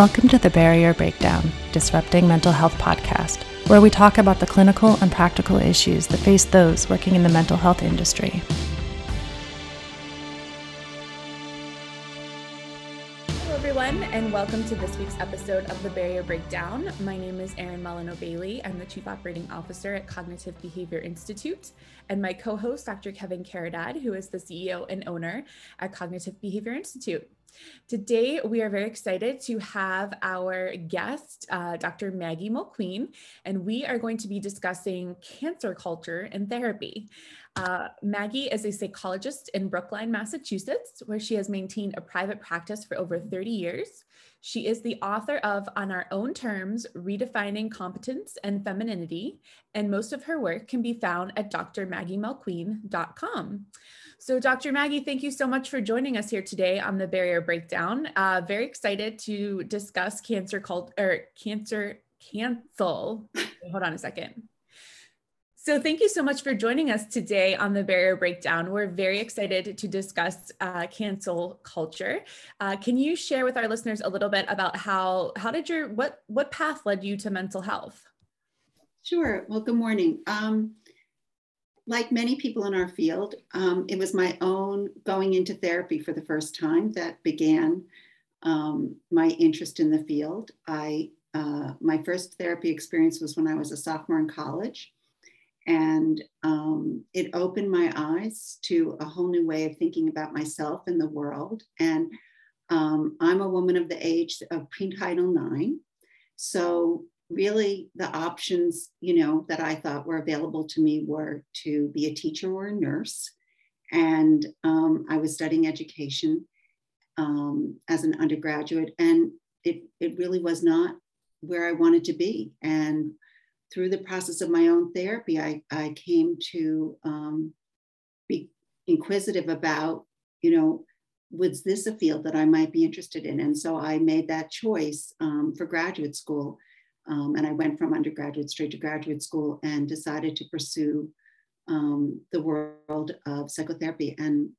Welcome to the Barrier Breakdown Disrupting Mental Health podcast, where we talk about the clinical and practical issues that face those working in the mental health industry. Hello, everyone, and welcome to this week's episode of the Barrier Breakdown. My name is Erin Molyneux Bailey. I'm the Chief Operating Officer at Cognitive Behavior Institute, and my co host, Dr. Kevin Caridad, who is the CEO and owner at Cognitive Behavior Institute. Today, we are very excited to have our guest, uh, Dr. Maggie Mulqueen, and we are going to be discussing cancer culture and therapy. Uh, Maggie is a psychologist in Brookline, Massachusetts, where she has maintained a private practice for over 30 years. She is the author of On Our Own Terms Redefining Competence and Femininity, and most of her work can be found at drmaggiemulqueen.com. So, Dr. Maggie, thank you so much for joining us here today on the Barrier Breakdown. Uh, very excited to discuss cancer cult or cancer cancel. Hold on a second. So, thank you so much for joining us today on the Barrier Breakdown. We're very excited to discuss uh, cancel culture. Uh, can you share with our listeners a little bit about how how did your what what path led you to mental health? Sure. Well, good morning. Um, like many people in our field, um, it was my own going into therapy for the first time that began um, my interest in the field. I uh, my first therapy experience was when I was a sophomore in college, and um, it opened my eyes to a whole new way of thinking about myself and the world. And um, I'm a woman of the age of prenatal nine, so really the options you know that i thought were available to me were to be a teacher or a nurse. And um, i was studying education um, as an undergraduate and it, it really was not where i wanted to be. And through the process of my own therapy i, I came to um, be inquisitive about you know was this a field that i might be interested in? And so i made that choice um, for graduate school um, and I went from undergraduate straight to graduate school and decided to pursue um, the world of psychotherapy. And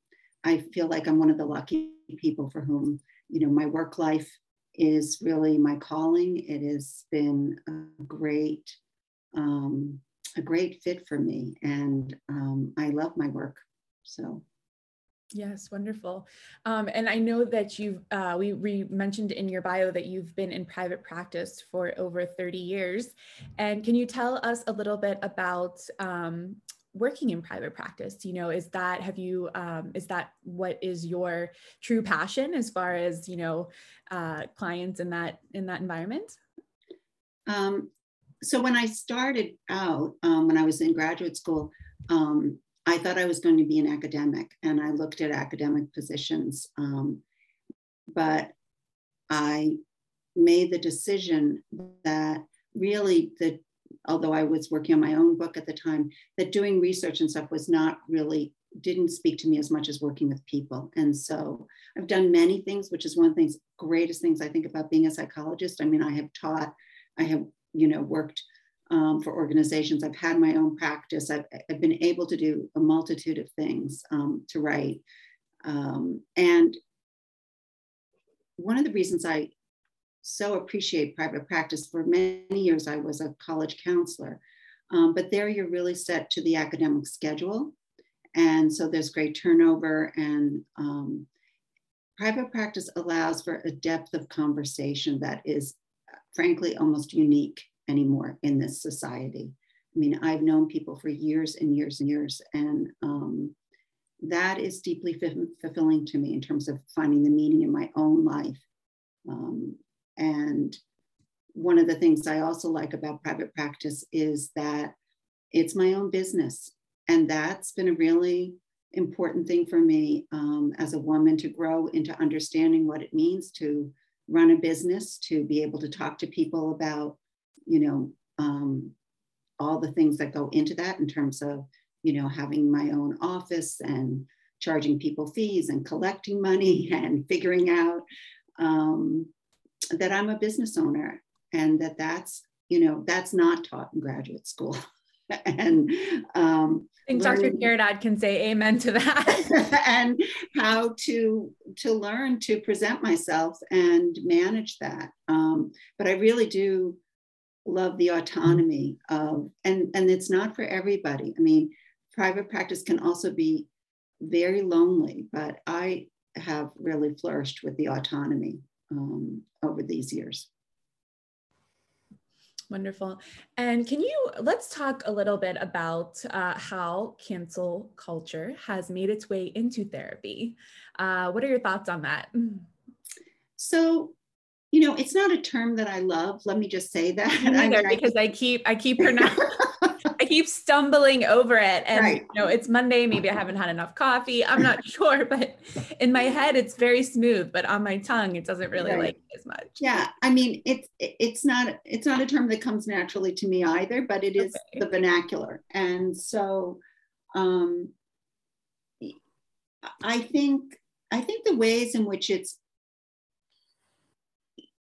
I feel like I'm one of the lucky people for whom, you know, my work life is really my calling. It has been a great, um, a great fit for me. And um, I love my work. So Yes, wonderful. Um, and I know that you've, uh, we, we mentioned in your bio that you've been in private practice for over 30 years. And can you tell us a little bit about um, working in private practice? You know, is that, have you, um, is that what is your true passion as far as, you know, uh, clients in that, in that environment? Um, so when I started out, um, when I was in graduate school, um, I thought I was going to be an academic and I looked at academic positions. Um, but I made the decision that really the although I was working on my own book at the time, that doing research and stuff was not really didn't speak to me as much as working with people. And so I've done many things, which is one of the things, greatest things I think about being a psychologist. I mean, I have taught, I have, you know, worked um, for organizations. I've had my own practice. I've, I've been able to do a multitude of things um, to write. Um, and one of the reasons I so appreciate private practice for many years, I was a college counselor. Um, but there you're really set to the academic schedule. And so there's great turnover and um, private practice allows for a depth of conversation that is frankly almost unique anymore in this society. I mean, I've known people for years and years and years, and um, that is deeply fulfilling to me in terms of finding the meaning in my own life. Um, and one of the things I also like about private practice is that it's my own business. And that's been a really important thing for me um, as a woman to grow into understanding what it means to run a business, to be able to talk to people about you know, um, all the things that go into that in terms of, you know, having my own office and charging people fees and collecting money and figuring out um, that I'm a business owner and that that's, you know, that's not taught in graduate school. and um, I think Dr. Caridad can say amen to that. and how to to learn to present myself and manage that. Um, but I really do love the autonomy of and and it's not for everybody. I mean, private practice can also be very lonely, but I have really flourished with the autonomy um, over these years. Wonderful. And can you let's talk a little bit about uh, how cancel culture has made its way into therapy? Uh, what are your thoughts on that? So, you know, it's not a term that I love. Let me just say that. Neither, because I keep I keep pronouncing I keep stumbling over it. And right. you know, it's Monday, maybe I haven't had enough coffee. I'm not sure, but in my head it's very smooth, but on my tongue it doesn't really right. like as much. Yeah. I mean, it's it's not it's not a term that comes naturally to me either, but it is okay. the vernacular. And so um I think I think the ways in which it's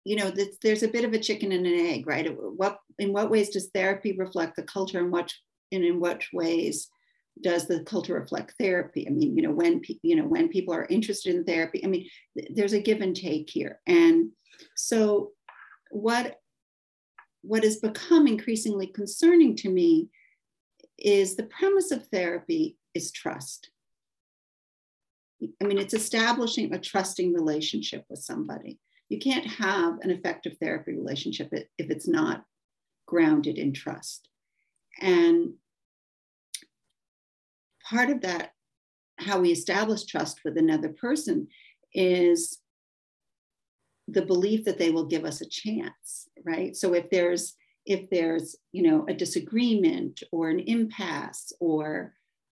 you know, there's a bit of a chicken and an egg, right? What in what ways does therapy reflect the culture, and what and in what ways does the culture reflect therapy? I mean, you know, when you know when people are interested in therapy, I mean, there's a give and take here, and so what what has become increasingly concerning to me is the premise of therapy is trust. I mean, it's establishing a trusting relationship with somebody you can't have an effective therapy relationship if it's not grounded in trust. And part of that, how we establish trust with another person, is the belief that they will give us a chance, right? So if there's if there's you know a disagreement or an impasse or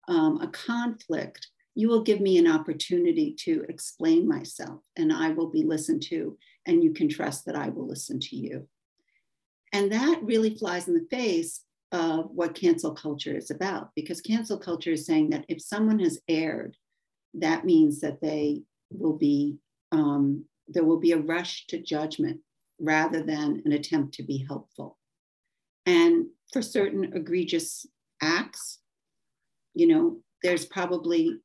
um, a conflict, you will give me an opportunity to explain myself and I will be listened to, and you can trust that I will listen to you. And that really flies in the face of what cancel culture is about, because cancel culture is saying that if someone has erred, that means that they will be, um, there will be a rush to judgment rather than an attempt to be helpful. And for certain egregious acts, you know, there's probably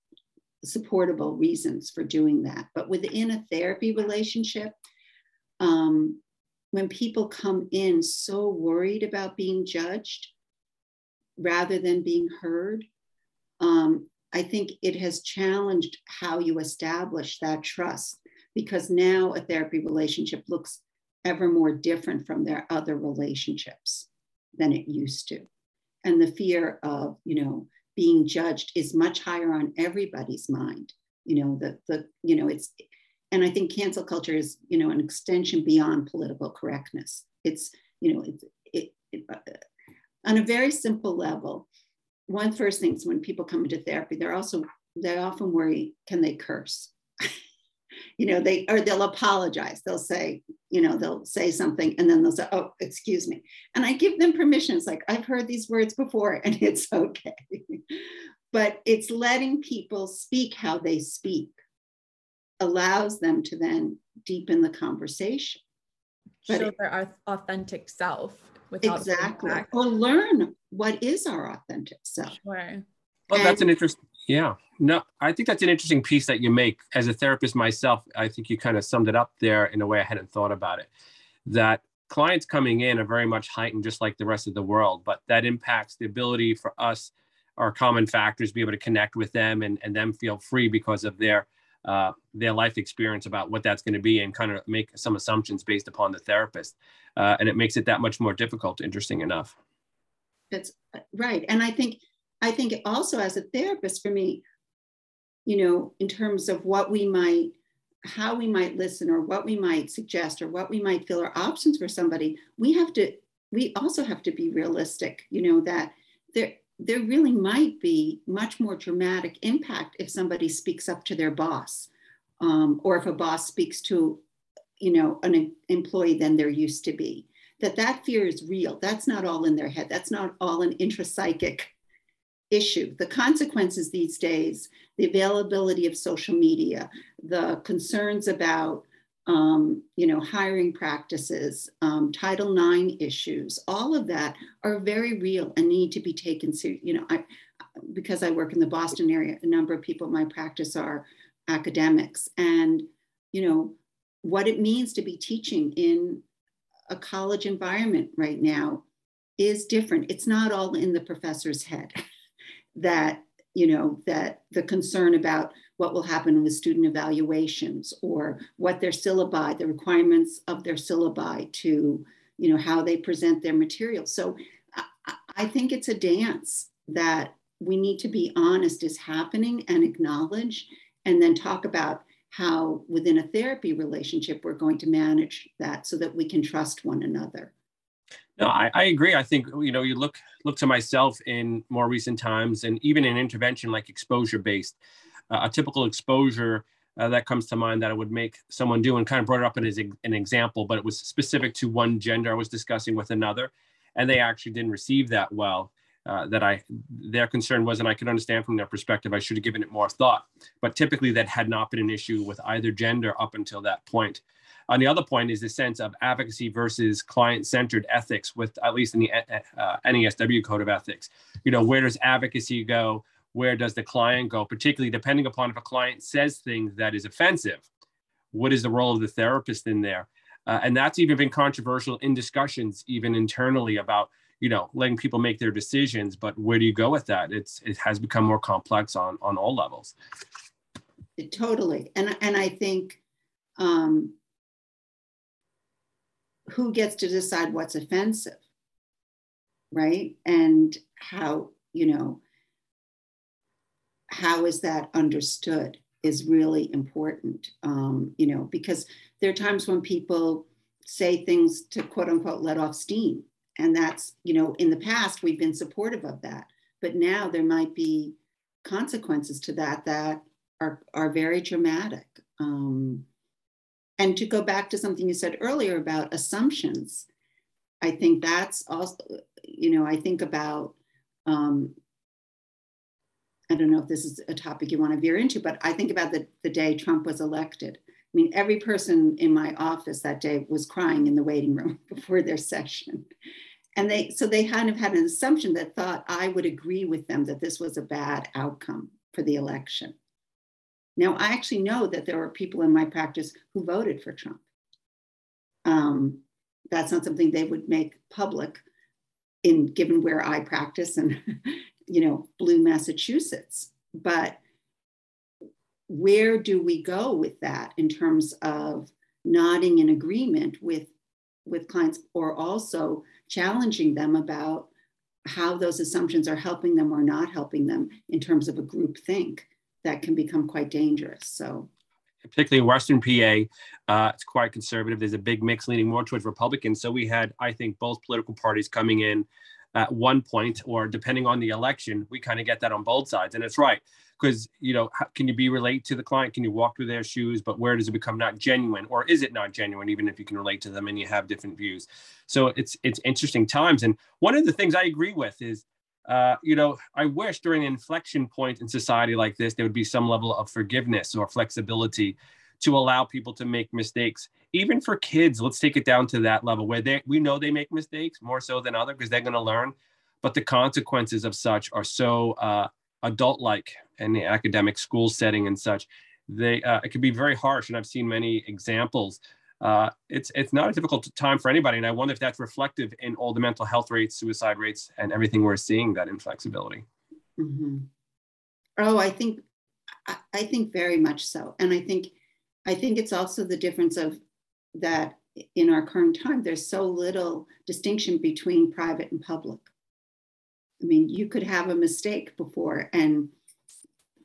supportable reasons for doing that. But within a therapy relationship, um, when people come in so worried about being judged rather than being heard, um, I think it has challenged how you establish that trust because now a therapy relationship looks ever more different from their other relationships than it used to. And the fear of, you know, being judged is much higher on everybody's mind. You know, the, the you know, it's, and I think cancel culture is, you know, an extension beyond political correctness. It's, you know, it, it, it uh, on a very simple level, one first things when people come into therapy, they're also, they often worry, can they curse? You know, they or they'll apologize. They'll say, you know, they'll say something and then they'll say, oh, excuse me. And I give them permission. It's like, I've heard these words before and it's okay. but it's letting people speak how they speak allows them to then deepen the conversation. But Show their authentic self without exactly or learn what is our authentic self. Sure. Oh, well, and, that's an interesting yeah. No, I think that's an interesting piece that you make. As a therapist myself, I think you kind of summed it up there in a way I hadn't thought about it. That clients coming in are very much heightened, just like the rest of the world, but that impacts the ability for us, our common factors, be able to connect with them and, and them feel free because of their uh, their life experience about what that's going to be and kind of make some assumptions based upon the therapist. Uh, and it makes it that much more difficult, interesting enough. That's uh, right. And I think I think also as a therapist, for me, you know, in terms of what we might, how we might listen or what we might suggest or what we might feel are options for somebody, we have to, we also have to be realistic, you know, that there, there really might be much more dramatic impact if somebody speaks up to their boss um, or if a boss speaks to you know an employee than there used to be. That that fear is real. That's not all in their head. That's not all an intrapsychic issue. The consequences these days, the availability of social media, the concerns about um, you know, hiring practices, um, Title IX issues, all of that are very real and need to be taken seriously. You know, I, because I work in the Boston area, a number of people in my practice are academics, and you know what it means to be teaching in a college environment right now is different. It's not all in the professor's head that you know that the concern about what will happen with student evaluations or what their syllabi, the requirements of their syllabi to, you know, how they present their material. So I, I think it's a dance that we need to be honest is happening and acknowledge, and then talk about how within a therapy relationship we're going to manage that so that we can trust one another. No, I, I, agree. I think you know you look look to myself in more recent times, and even in intervention like exposure based uh, a typical exposure uh, that comes to mind that I would make someone do and kind of brought it up as an example, but it was specific to one gender I was discussing with another, and they actually didn't receive that well. Uh, that I, their concern was, and I could understand from their perspective, I should have given it more thought. But typically, that had not been an issue with either gender up until that point. On the other point is the sense of advocacy versus client-centered ethics, with at least in the uh, NASW Code of Ethics. You know, where does advocacy go? where does the client go, particularly depending upon if a client says things that is offensive. What is the role of the therapist in there? Uh, and that's even been controversial in discussions, even internally, about you know letting people make their decisions. But where do you go with that? It's it has become more complex on on all levels. Totally, and and I think um, who gets to decide what's offensive, right? And how you know how is that understood is really important, um, you know, because there are times when people say things to quote unquote let off steam. And that's, you know, in the past, we've been supportive of that. But now there might be consequences to that that are, are very dramatic. Um, and to go back to something you said earlier about assumptions, I think that's also, you know, I think about um, I don't know if this is a topic you want to veer into, but I think about the, the day Trump was elected. I mean, every person in my office that day was crying in the waiting room before their session. And they, so they kind of had an assumption that thought I would agree with them that this was a bad outcome for the election. Now, I actually know that there were people in my practice who voted for Trump. Um, that's not something they would make public in given where I practice and you know, blue Massachusetts. But where do we go with that in terms of nodding in agreement with with clients or also challenging them about how those assumptions are helping them or not helping them in terms of a group think that can become quite dangerous so particularly in western pa uh, it's quite conservative there's a big mix leaning more towards republicans so we had i think both political parties coming in at one point, or depending on the election, we kind of get that on both sides. And it's right because you know, how, can you be relate to the client? Can you walk through their shoes? But where does it become not genuine, or is it not genuine, even if you can relate to them and you have different views? So it's it's interesting times. And one of the things I agree with is. Uh, you know, I wish during an inflection point in society like this, there would be some level of forgiveness or flexibility to allow people to make mistakes. Even for kids let's take it down to that level where they we know they make mistakes more so than other because they're going to learn but the consequences of such are so uh, adult like in the academic school setting and such. They uh, it can be very harsh and i've seen many examples uh, it's it's not a difficult time for anybody and i wonder if that's reflective in all the mental health rates suicide rates and everything we're seeing that inflexibility mm-hmm. oh i think I, I think very much so and i think I think it's also the difference of that in our current time, there's so little distinction between private and public. I mean, you could have a mistake before and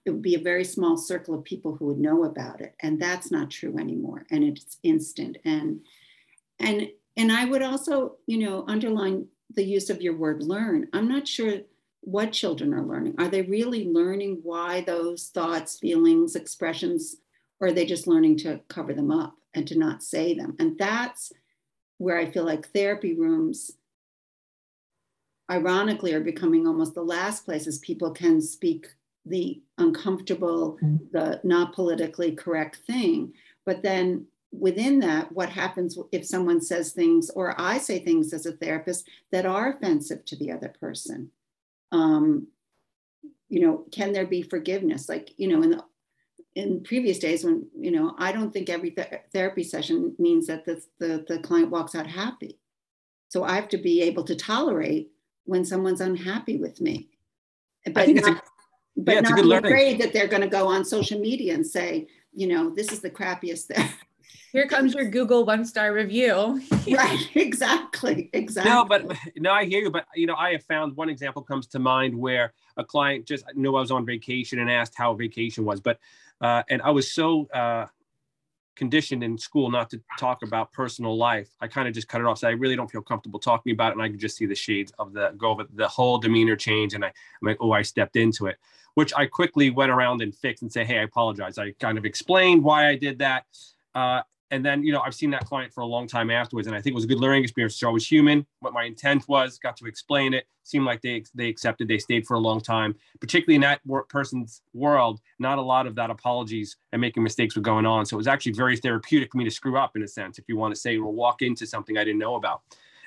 it would be a very small circle of people who would know about it. And that's not true anymore. And it's instant. And and and I would also, you know, underline the use of your word learn. I'm not sure what children are learning. Are they really learning why those thoughts, feelings, expressions or are they just learning to cover them up and to not say them? And that's where I feel like therapy rooms, ironically, are becoming almost the last places people can speak the uncomfortable, mm-hmm. the not politically correct thing. But then within that, what happens if someone says things or I say things as a therapist that are offensive to the other person? Um, you know, can there be forgiveness? Like, you know, in the in previous days when, you know, I don't think every th- therapy session means that the, the, the client walks out happy. So I have to be able to tolerate when someone's unhappy with me. But not, but yeah, not be learning. afraid that they're going to go on social media and say, you know, this is the crappiest thing. Here comes your Google one star review. right, exactly, exactly. No, but no, I hear you. But you know, I have found one example comes to mind where a client just knew I was on vacation and asked how vacation was, but uh, and I was so uh, conditioned in school not to talk about personal life. I kind of just cut it off. So I really don't feel comfortable talking about it. And I could just see the shades of the go of the whole demeanor change. And I, I'm like, oh, I stepped into it, which I quickly went around and fixed and say, hey, I apologize. I kind of explained why I did that. Uh, and then you know i've seen that client for a long time afterwards and i think it was a good learning experience. So i was human. What my intent was got to explain it. Seemed like they they accepted. They stayed for a long time. Particularly in that person's world not a lot of that apologies and making mistakes were going on. So it was actually very therapeutic for me to screw up in a sense if you want to say or walk into something i didn't know about.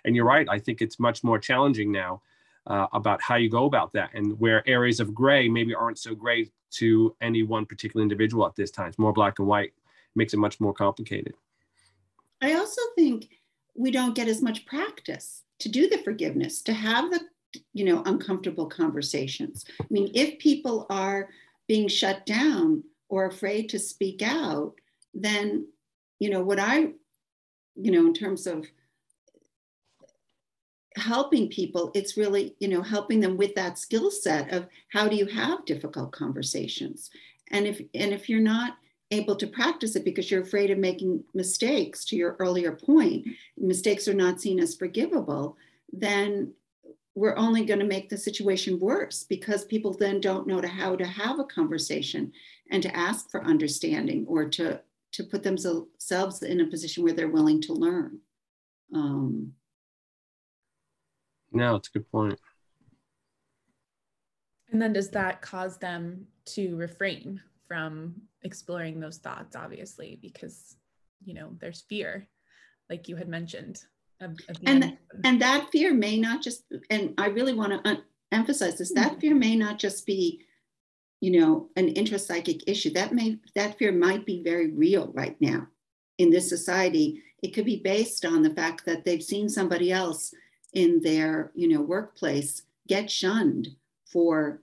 And you're right i think it's much more challenging now uh, about how you go about that and where areas of gray maybe aren't so gray to any one particular individual at this time. It's more black and white makes it much more complicated. I also think we don't get as much practice to do the forgiveness, to have the you know uncomfortable conversations. I mean, if people are being shut down or afraid to speak out, then you know what I you know in terms of helping people it's really you know helping them with that skill set of how do you have difficult conversations and if and if you're not able to practice it because you're afraid of making mistakes to your earlier point mistakes are not seen as forgivable then we're only going to make the situation worse because people then don't know to how to have a conversation and to ask for understanding or to to put themselves in a position where they're willing to learn. Um, no it's a good point. And then does that cause them to refrain from exploring those thoughts obviously because you know there's fear like you had mentioned of, of and and that fear may not just and i really want to un- emphasize this that mm-hmm. fear may not just be you know an intrapsychic issue that may that fear might be very real right now in this society it could be based on the fact that they've seen somebody else in their you know workplace get shunned for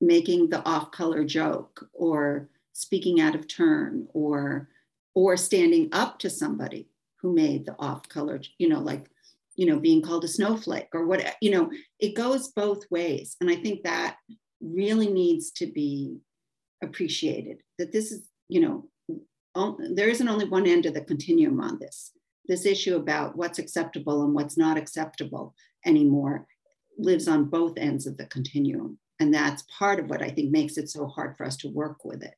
making the off color joke or speaking out of turn or or standing up to somebody who made the off color you know like you know being called a snowflake or what you know it goes both ways. And i think that really needs to be appreciated that this is you know there isn't only one end of the continuum on this. This issue about what's acceptable and what's not acceptable anymore lives on both ends of the continuum and that's part of what I think makes it so hard for us to work with it.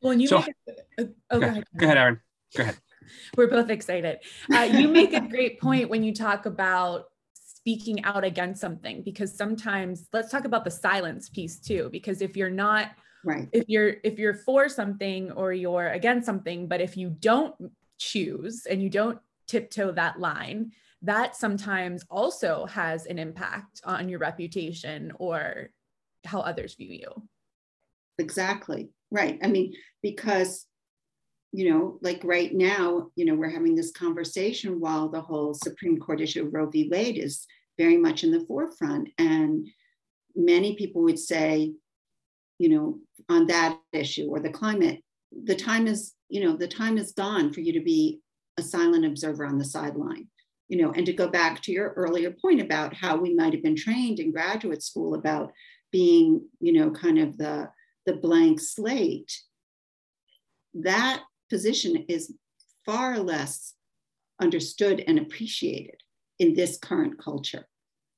Well, and you so, make a, oh, go, ahead. go ahead, Erin. Go ahead. We're both excited. Uh, you make a great point when you talk about speaking out against something because sometimes let's talk about the silence piece too because if you're not right if you're if you're for something or you're against something but if you don't choose and you don't tiptoe that line that sometimes also has an impact on your reputation or how others view you. Exactly. Right. I mean because you know like right now you know we're having this conversation while the whole supreme court issue of roe v. Wade is very much in the forefront. And many people would say you know on that issue or the climate the time is you know the time is gone for you to be a silent observer on the sideline you know and to go back to your earlier point about how we might have been trained in graduate school about being, you know, kind of the, the blank slate, that position is far less understood and appreciated in this current culture.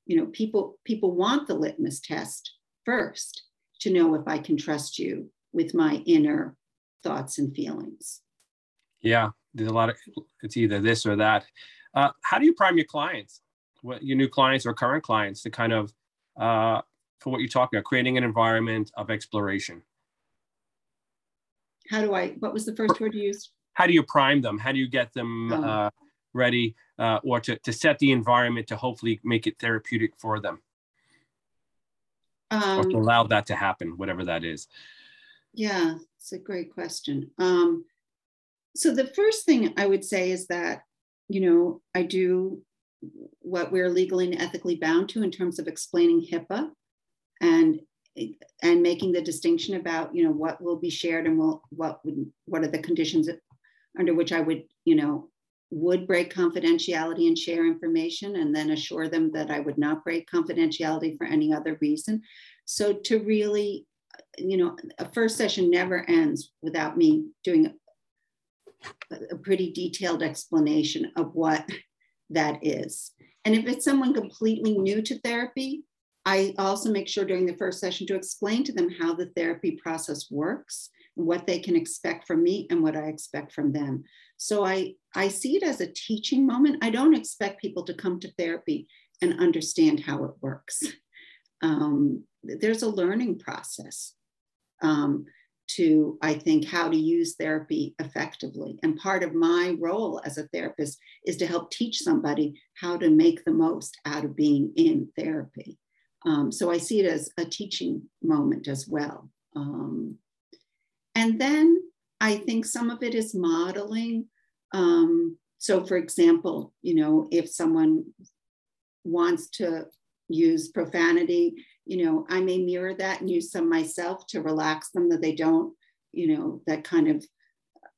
You know, people people want the litmus test first to know if I can trust you with my inner thoughts and feelings. Yeah, there's a lot of it's either this or that. Uh, how do you prime your clients, what your new clients or current clients, to kind of uh, for what you're talking about, creating an environment of exploration. How do I, what was the first word you used? how do you prime them? How do you get them Oh. uh, ready uh, or to, to set the environment to hopefully make it therapeutic for them or to Um, allow that to happen, whatever that is? Yeah, it's a great question. Um, so the first thing I would say is that, you know, I do what we're legally and ethically bound to in terms of explaining HIPAA and and making the distinction about, you know, what will be shared and will, what would what are the conditions under which I would, you know, would break confidentiality and share information and then assure them that I would not break confidentiality for any other reason. So to really you know, a first session never ends without me doing a, a pretty detailed explanation of what that is. And if it's someone completely new to therapy, I also make sure during the first session to explain to them how the therapy process works, what they can expect from me, and what I expect from them. So I, I see it as a teaching moment. I don't expect people to come to therapy and understand how it works. Um, there's a learning process um, to, I think, how to use therapy effectively. And part of my role as a therapist is to help teach somebody how to make the most out of being in therapy. Um, so I see it as a teaching moment as well. Um, and then I think some of it is modeling. Um, so, for example, you know, if someone wants to use profanity, you know, I may mirror that and use some myself to relax them that they don't, you know, that kind of,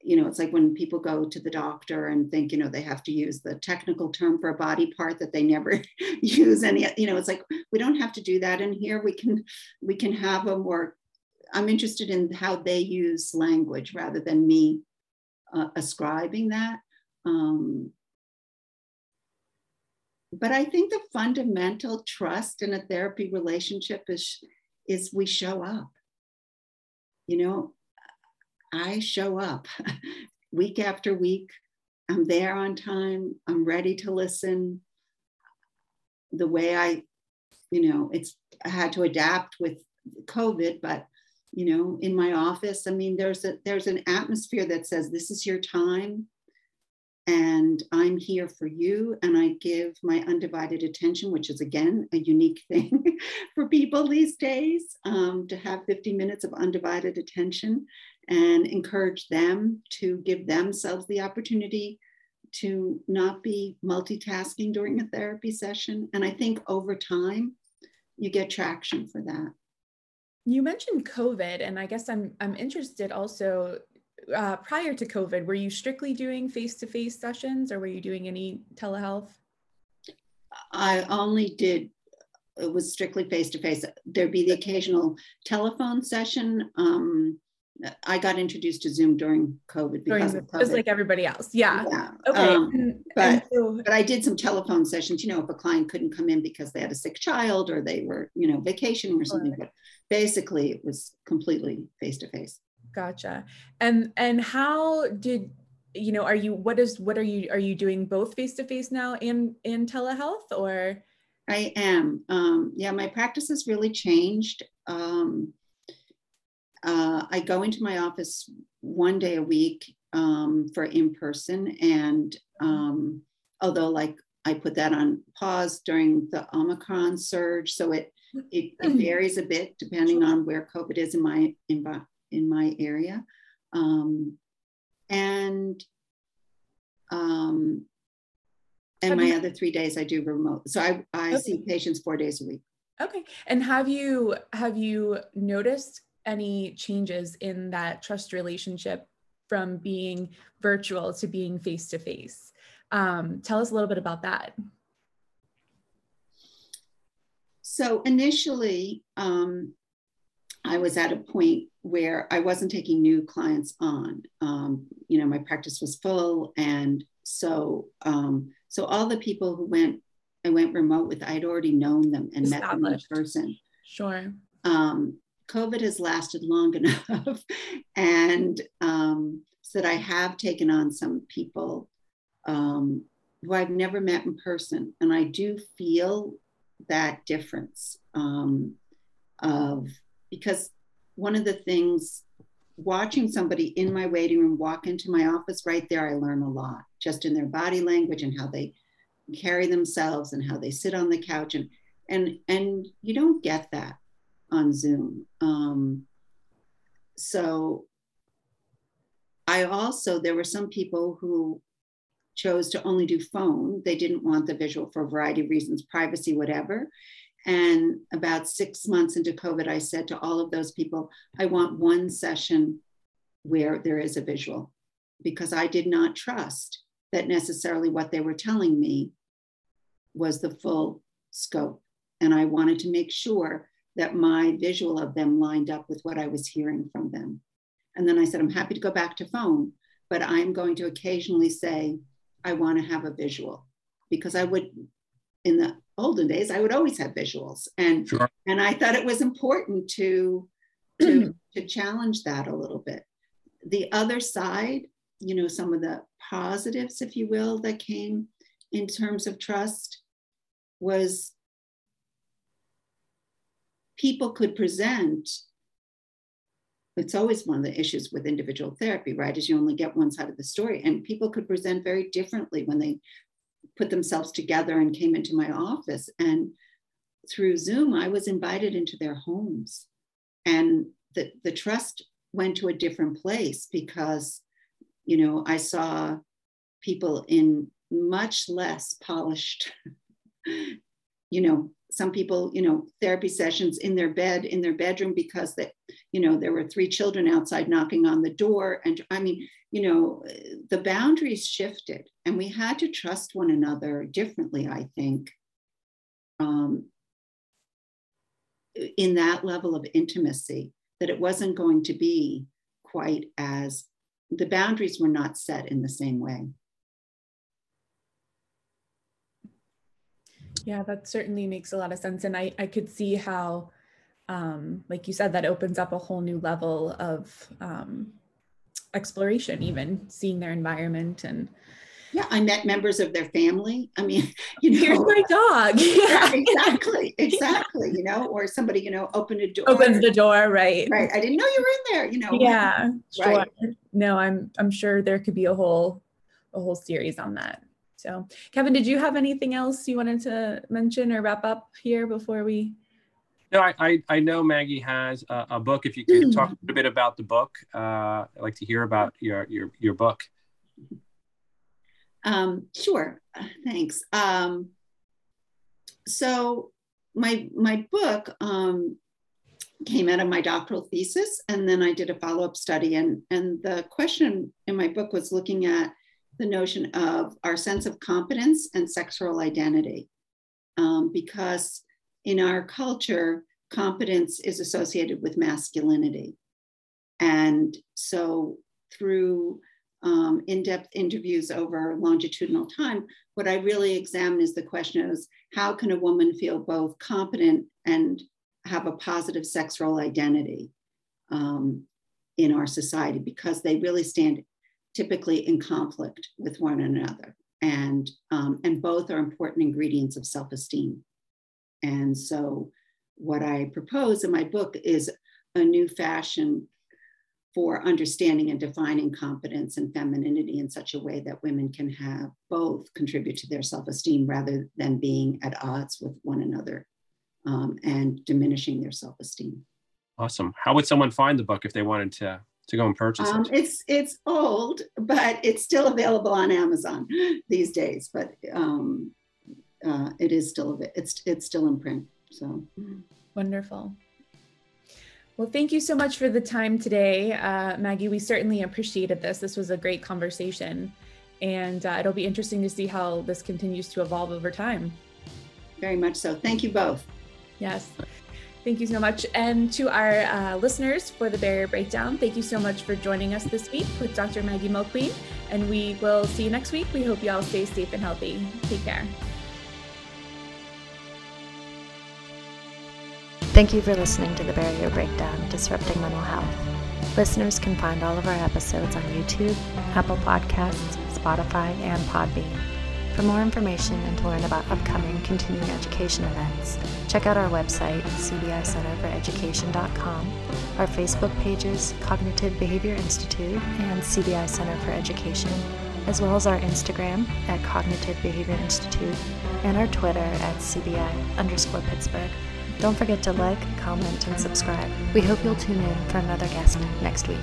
you know, it's like when people go to the doctor and think, you know, they have to use the technical term for a body part that they never use any, you know, it's like we don't have to do that in here. We can, we can have a more, I'm interested in how they use language rather than me uh, ascribing that. Um, but I think the fundamental trust in a therapy relationship is is we show up. You know, I show up week after week. I'm there on time. I'm ready to listen. The way I, you know, it's I had to adapt with COVID, but you know, in my office, I mean, there's a there's an atmosphere that says this is your time and I'm here for you. And I give my undivided attention, which is again a unique thing for people these days um, to have 50 minutes of undivided attention and encourage them to give themselves the opportunity to not be multitasking during a therapy session. And I think over time, you get traction for that. You mentioned COVID, and I guess I'm I'm interested also uh, prior to COVID, were you strictly doing face to face sessions or were you doing any telehealth? I only did, it was strictly face to face. There'd be the occasional telephone session. Um, I got introduced to Zoom during COVID During because the, of COVID. just like everybody else. Yeah. yeah. Okay. Um, and, but- and so, but I did some telephone sessions, you know, if a client couldn't come in because they had a sick child or they were, you know, vacationing or something. But basically, it was completely face to face. gotcha. And and how did you know? Are you what is what are you are you doing both face to face now and and telehealth or? I am. Um, yeah, my practice has really changed. Um, uh, I go into my office one day a week um, for in person, and um, although like I put that on pause during the Omicron surge, so it it, it varies a bit depending on where COVID is in my in, my- in my area, um, and um, and my other three days I do remote. So I I see patients four days a week. Okay. And have you have you noticed any changes in that trust relationship from being virtual to being face to face? Tell us a little bit about that. So initially, um, I was at a point where I wasn't taking new clients on. Um, you know, my practice was full, and so um, so all the people who went I went remote with, I'd already known them and met them in person. Sure. Um, COVID has lasted long enough, and um, so that I have taken on some people um, who I've never met in person, and I do feel that difference um, of because one of the things watching somebody in my waiting room walk into my office right there i learn a lot just in their body language and how they carry themselves and how they sit on the couch and and and you don't get that on zoom. Um, so i also there were some people who chose to only do phone. They didn't want the visual for a variety of reasons privacy whatever. And about six months into COVID, I said to all of those people, I want one session where there is a visual because I did not trust that necessarily what they were telling me was the full scope. And I wanted to make sure that my visual of them lined up with what I was hearing from them. And then I said, I'm happy to go back to phone, but I'm going to occasionally say, I want to have a visual because I would, in the olden days, I would always have visuals, and sure. and I thought it was important to to to challenge that a little bit. The other side, you know, some of the positives, if you will, that came in terms of trust was people could present it's always one of the issues with individual therapy right is you only get one side of the story and people could present very differently when they put themselves together and came into my office. And through Zoom, I was invited into their homes. And the, the trust went to a different place because, you know, I saw people in much less polished, you know, some people, you know, therapy sessions in their bed, in their bedroom, because that, you know, there were three children outside knocking on the door. And I mean, you know, the boundaries shifted and we had to trust one another differently, I think, um, in that level of intimacy, that it wasn't going to be quite as the boundaries were not set in the same way. Yeah, that certainly makes a lot of sense. And I, I could see how, um, like you said, that opens up a whole new level of um, exploration, even seeing their environment and yeah, I met members of their family. I mean, you know, here's my dog. yeah, exactly, exactly. You know, or somebody, you know, opened a door. Opens the door, right? Right. I didn't know you were in there. You know. Yeah. Right. Sure. No, I'm. I'm sure there could be a whole, a whole series on that. So, Kevin, did you have anything else you wanted to mention or wrap up here before we? No, I, I, I know Maggie has a, a, book. If you could talk a bit about the book, uh, I'd like to hear about your your your book. Um, sure, thanks. Um, so my my book um, came out of my doctoral thesis, and then I did a follow up study, and and the question in my book was looking at the notion of our sense of competence and sexual identity. Um, because in our culture, competence is associated with masculinity. And so through um, in-depth interviews over longitudinal time, what I really examine is the question is how can a woman feel both competent and have a positive sexual identity um, in our society because they really stand typically in conflict with one another. And, um, and both are important ingredients of self esteem. And so, what I propose in my book is a new fashion for understanding and defining competence and femininity in such a way that women can have both contribute to their self esteem rather than being at odds with one another um, and diminishing their self esteem. Awesome. How would someone find the book if they wanted to to go and purchase um, it? It's it's old, but it's still available on Amazon these days. But um, uh, it is still it's it's still in print. So wonderful. Well, thank you so much for the time today, uh, Maggie. We certainly appreciated this. This was a great conversation, and uh, it'll be interesting to see how this continues to evolve over time. Very much so. Thank you both. Yes. Thank you so much. And to our uh, listeners for the Barrier Breakdown, thank you so much for joining us this week with Dr. Maggie Mulqueen. And we will see you next week. We hope you all stay safe and healthy. Take care. Thank you for listening to the Barrier Breakdown Disrupting Mental Health. Listeners can find all of our episodes on YouTube, Apple Podcasts, Spotify, and Podbean. For more information and to learn about upcoming continuing education events, check out our website, cbicenterforeducation.com, our Facebook pages, Cognitive Behavior Institute and CBI Center for Education, as well as our Instagram at Cognitive Behavior Institute and our Twitter at CBI underscore Pittsburgh. Don't forget to like, comment, and subscribe. We hope you'll tune in for another guest next week.